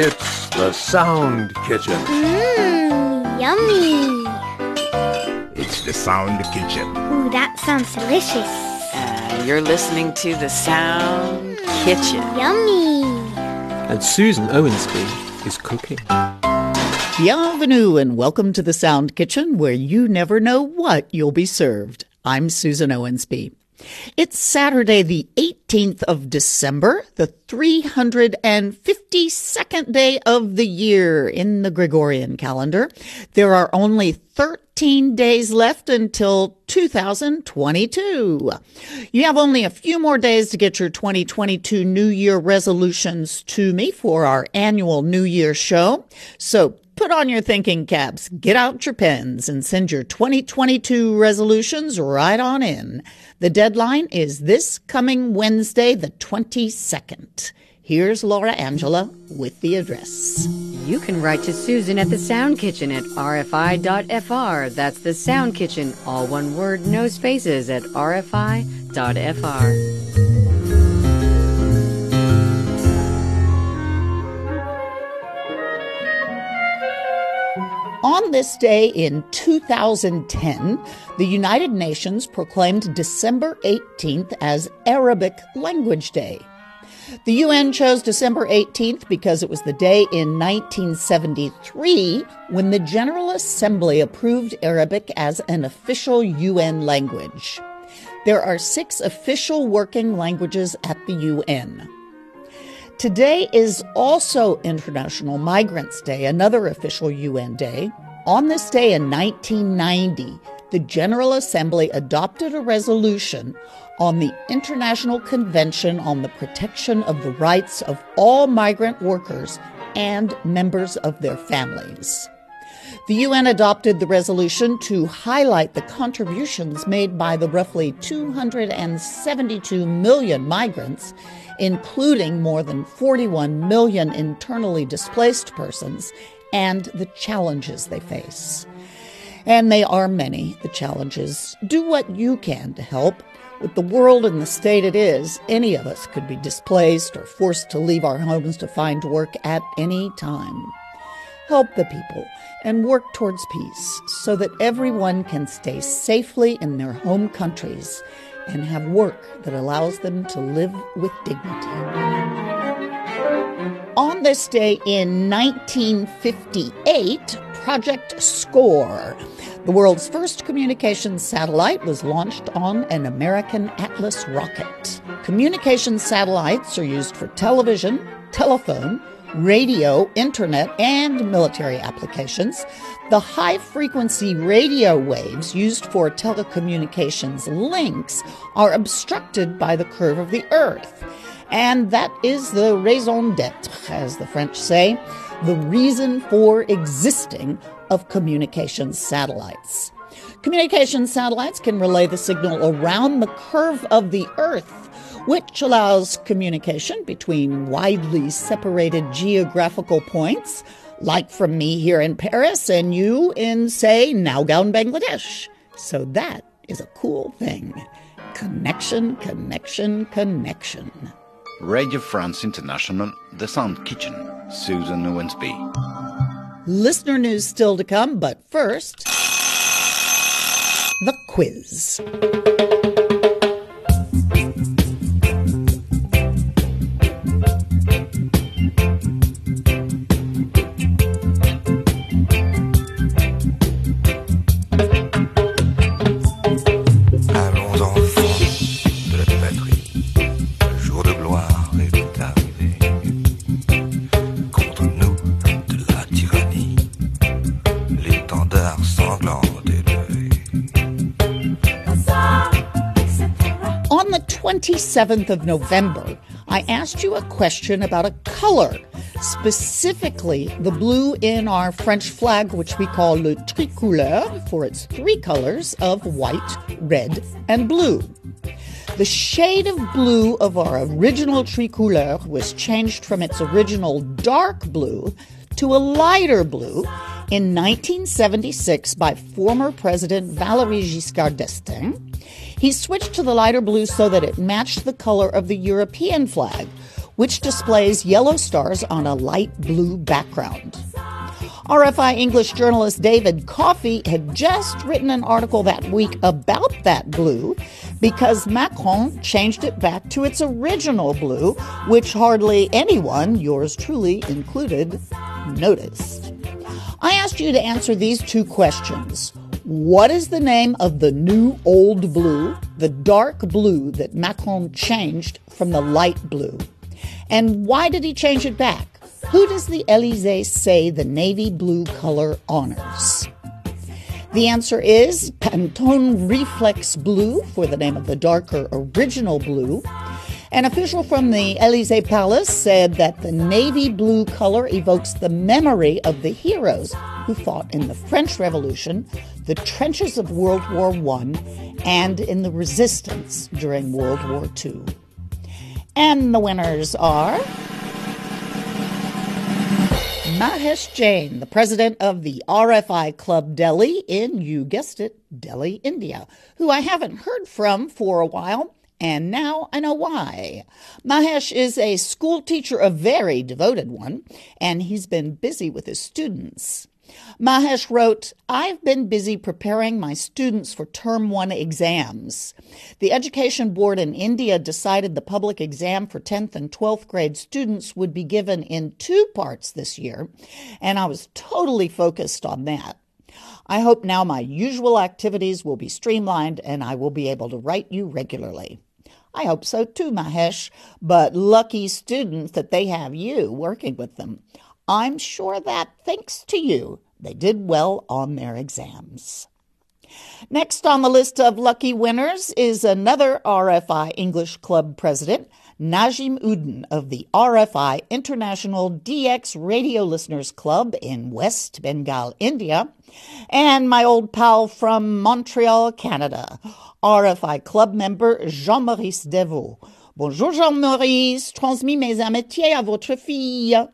It's the Sound Kitchen. Mmm, yummy. It's the Sound Kitchen. Ooh, that sounds delicious. Uh, you're listening to the Sound Kitchen. Yummy. And Susan Owensby is cooking. Bienvenue and welcome to the Sound Kitchen where you never know what you'll be served. I'm Susan Owensby. It's Saturday, the 18th of December, the 352nd day of the year in the Gregorian calendar. There are only 13 days left until 2022. You have only a few more days to get your 2022 New Year resolutions to me for our annual New Year show. So Put on your thinking caps, get out your pens, and send your 2022 resolutions right on in. The deadline is this coming Wednesday, the 22nd. Here's Laura Angela with the address. You can write to Susan at the Sound Kitchen at rfi.fr. That's the Sound Kitchen, all one word, no spaces, at rfi.fr. On this day in 2010, the United Nations proclaimed December 18th as Arabic Language Day. The UN chose December 18th because it was the day in 1973 when the General Assembly approved Arabic as an official UN language. There are six official working languages at the UN. Today is also International Migrants Day, another official UN day. On this day in 1990, the General Assembly adopted a resolution on the International Convention on the Protection of the Rights of All Migrant Workers and Members of Their Families. The UN adopted the resolution to highlight the contributions made by the roughly 272 million migrants including more than 41 million internally displaced persons, and the challenges they face. And they are many, the challenges. Do what you can to help. With the world in the state it is, any of us could be displaced or forced to leave our homes to find work at any time. Help the people and work towards peace so that everyone can stay safely in their home countries and have work that allows them to live with dignity. On this day in 1958, Project SCORE, the world's first communications satellite, was launched on an American Atlas rocket. Communications satellites are used for television, telephone, radio, internet, and military applications. The high frequency radio waves used for telecommunications links are obstructed by the curve of the Earth. And that is the raison d'etre, as the French say, the reason for existing of communications satellites. Communications satellites can relay the signal around the curve of the Earth which allows communication between widely separated geographical points, like from me here in Paris and you in, say, Naugaon, Bangladesh. So that is a cool thing. Connection, connection, connection. Radio France International, The Sound Kitchen, Susan Owensby. Listener news still to come, but first, the quiz. 27th of November, I asked you a question about a color, specifically the blue in our French flag, which we call le tricolore, for its three colors of white, red, and blue. The shade of blue of our original tricolore was changed from its original dark blue to a lighter blue in 1976 by former President Valéry Giscard d'Estaing. He switched to the lighter blue so that it matched the color of the European flag, which displays yellow stars on a light blue background. RFI English journalist David Coffey had just written an article that week about that blue because Macron changed it back to its original blue, which hardly anyone, yours truly included, noticed. I asked you to answer these two questions. What is the name of the new old blue, the dark blue that Macron changed from the light blue? And why did he change it back? Who does the Elysee say the navy blue color honors? The answer is Pantone Reflex Blue for the name of the darker original blue. An official from the Elysee Palace said that the navy blue color evokes the memory of the heroes who fought in the French Revolution, the trenches of World War I, and in the resistance during World War II. And the winners are Mahesh Jain, the president of the RFI Club Delhi in, you guessed it, Delhi, India, who I haven't heard from for a while, and now I know why. Mahesh is a school teacher, a very devoted one, and he's been busy with his students. Mahesh wrote, I've been busy preparing my students for term one exams. The Education Board in India decided the public exam for 10th and 12th grade students would be given in two parts this year, and I was totally focused on that. I hope now my usual activities will be streamlined and I will be able to write you regularly. I hope so too, Mahesh, but lucky students that they have you working with them. I'm sure that thanks to you, they did well on their exams. Next on the list of lucky winners is another RFI English Club president, Najim Uddin of the RFI International DX Radio Listeners Club in West Bengal, India, and my old pal from Montreal, Canada, RFI Club member Jean-Maurice Devaux. Bonjour Jean-Maurice, transmis mes amitiés à votre fille.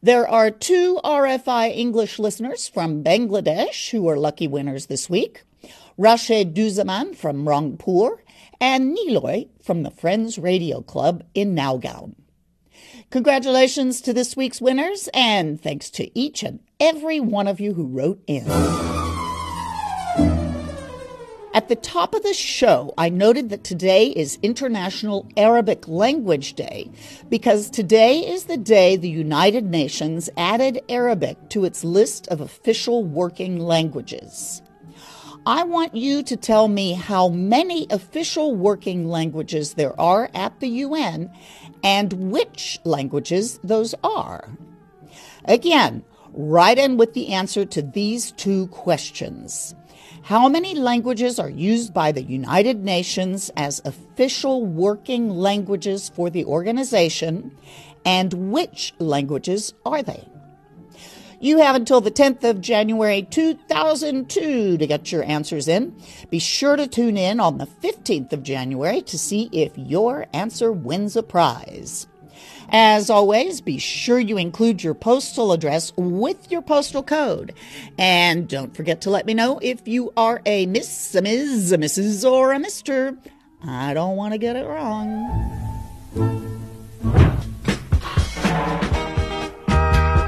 There are two RFI English listeners from Bangladesh who are lucky winners this week Rashid Duzaman from Rangpur and Niloy from the Friends Radio Club in Nowgaon. Congratulations to this week's winners, and thanks to each and every one of you who wrote in. At the top of the show, I noted that today is International Arabic Language Day because today is the day the United Nations added Arabic to its list of official working languages. I want you to tell me how many official working languages there are at the UN and which languages those are. Again, write in with the answer to these two questions. How many languages are used by the United Nations as official working languages for the organization, and which languages are they? You have until the 10th of January 2002 to get your answers in. Be sure to tune in on the 15th of January to see if your answer wins a prize. As always, be sure you include your postal address with your postal code. And don't forget to let me know if you are a Miss, a Ms., a Mrs., or a Mr. I don't want to get it wrong.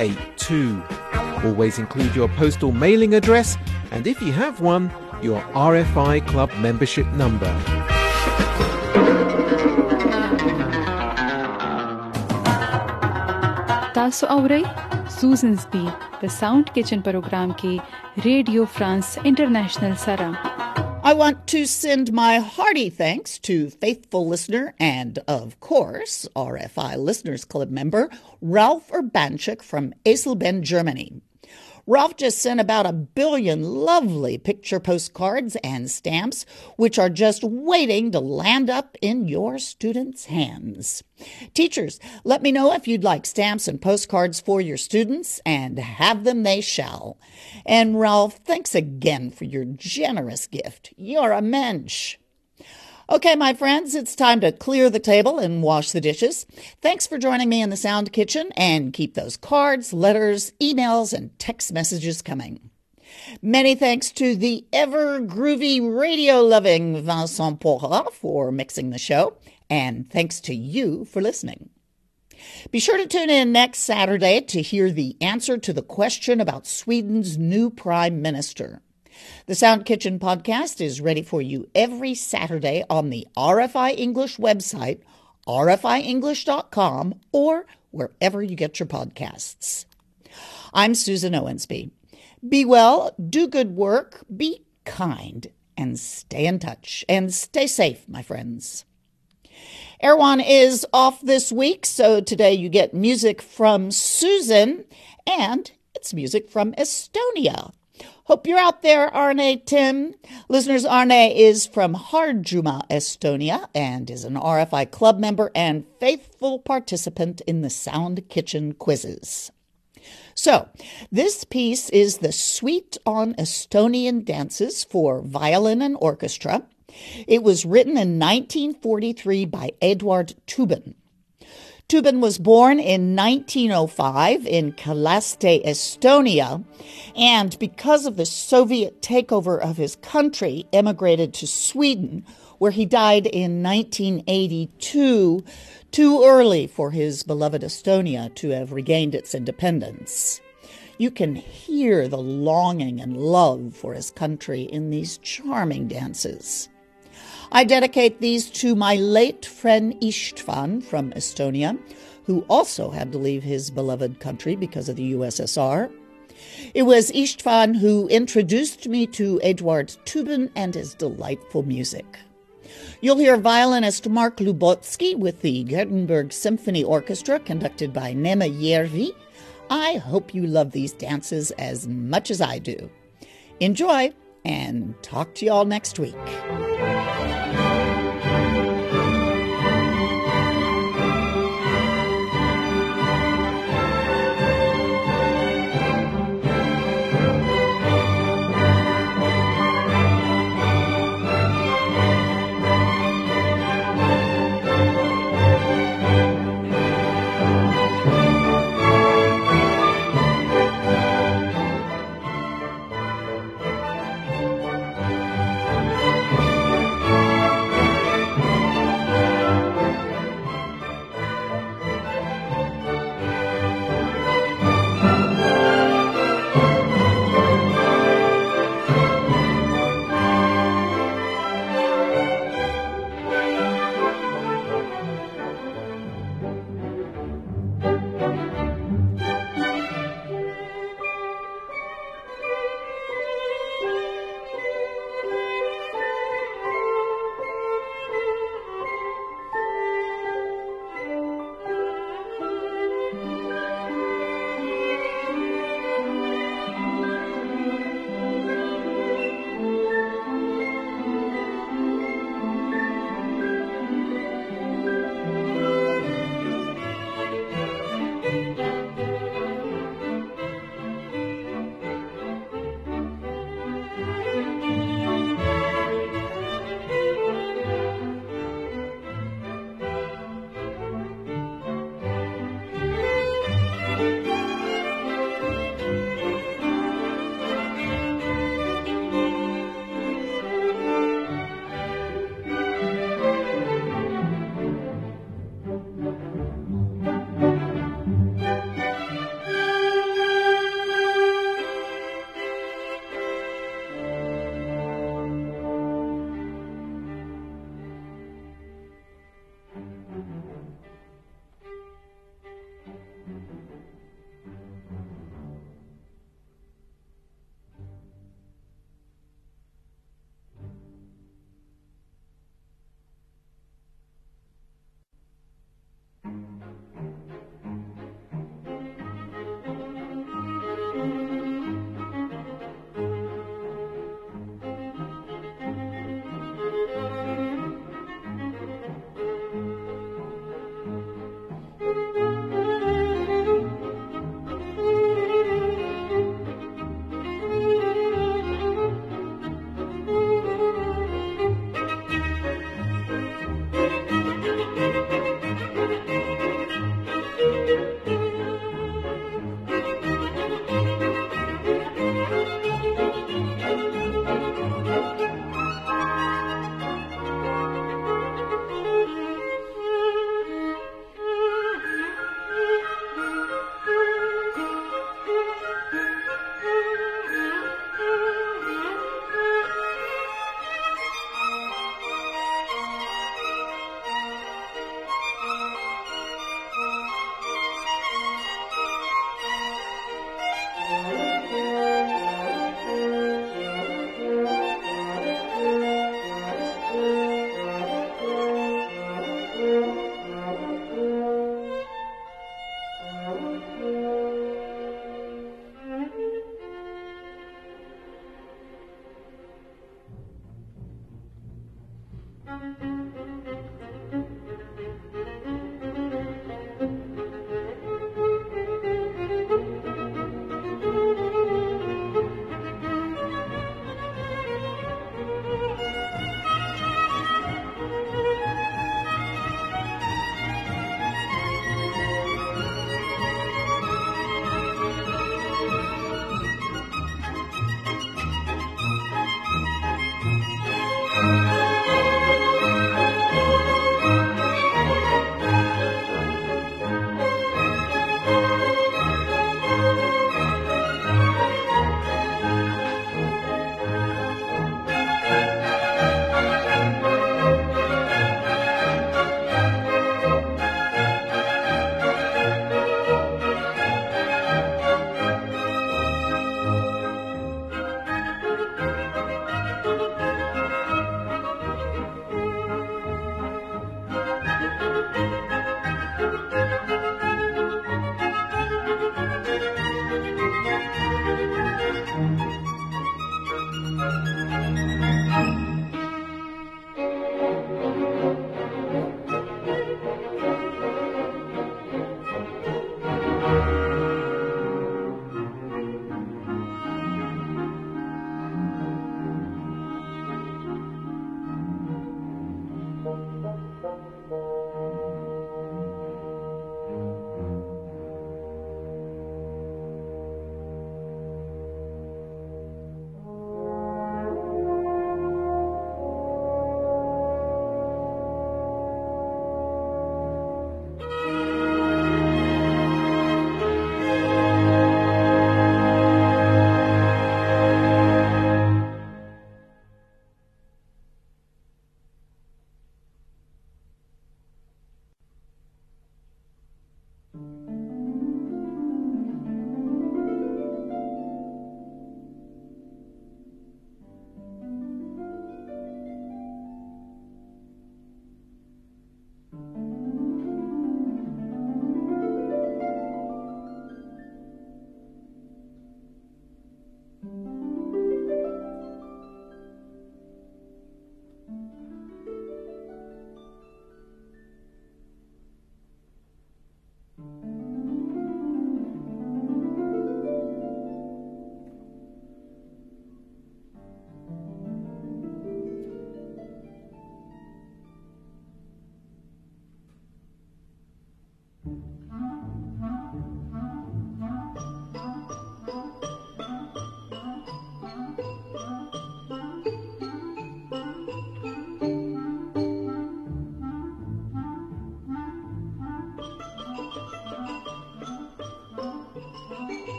9682. Always include your postal mailing address and if you have one, your RFI Club membership number. تاسو اورئ سوزنز بی د ساوند کچن پروګرام کې ریډیو فرانس انټرنیشنل سره I want to send my hearty thanks to faithful listener and, of course, RFI Listeners Club member Ralph Urbanczyk from Eisleben, Germany. Ralph just sent about a billion lovely picture postcards and stamps, which are just waiting to land up in your students' hands. Teachers, let me know if you'd like stamps and postcards for your students, and have them they shall. And Ralph, thanks again for your generous gift. You're a mensch. Okay, my friends, it's time to clear the table and wash the dishes. Thanks for joining me in the Sound Kitchen and keep those cards, letters, emails, and text messages coming. Many thanks to the ever groovy radio loving Vincent Porra for mixing the show, and thanks to you for listening. Be sure to tune in next Saturday to hear the answer to the question about Sweden's new prime minister. The Sound Kitchen podcast is ready for you every Saturday on the RFI English website, rfienglish.com, or wherever you get your podcasts. I'm Susan Owensby. Be well, do good work, be kind, and stay in touch. And stay safe, my friends. Erwan is off this week, so today you get music from Susan, and it's music from Estonia. Hope you're out there, Arne Tim. Listeners, Arne is from Harjumaa, Estonia, and is an RFI club member and faithful participant in the Sound Kitchen quizzes. So, this piece is the Suite on Estonian Dances for Violin and Orchestra. It was written in 1943 by Eduard Tubin. Tubin was born in 1905 in Kallaste, Estonia, and because of the Soviet takeover of his country, emigrated to Sweden, where he died in 1982, too early for his beloved Estonia to have regained its independence. You can hear the longing and love for his country in these charming dances. I dedicate these to my late friend Istvan from Estonia, who also had to leave his beloved country because of the USSR. It was Istvan who introduced me to Eduard Tubin and his delightful music. You'll hear violinist Mark Lubotsky with the Gothenburg Symphony Orchestra, conducted by Neeme Järvi. I hope you love these dances as much as I do. Enjoy, and talk to you all next week.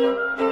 Música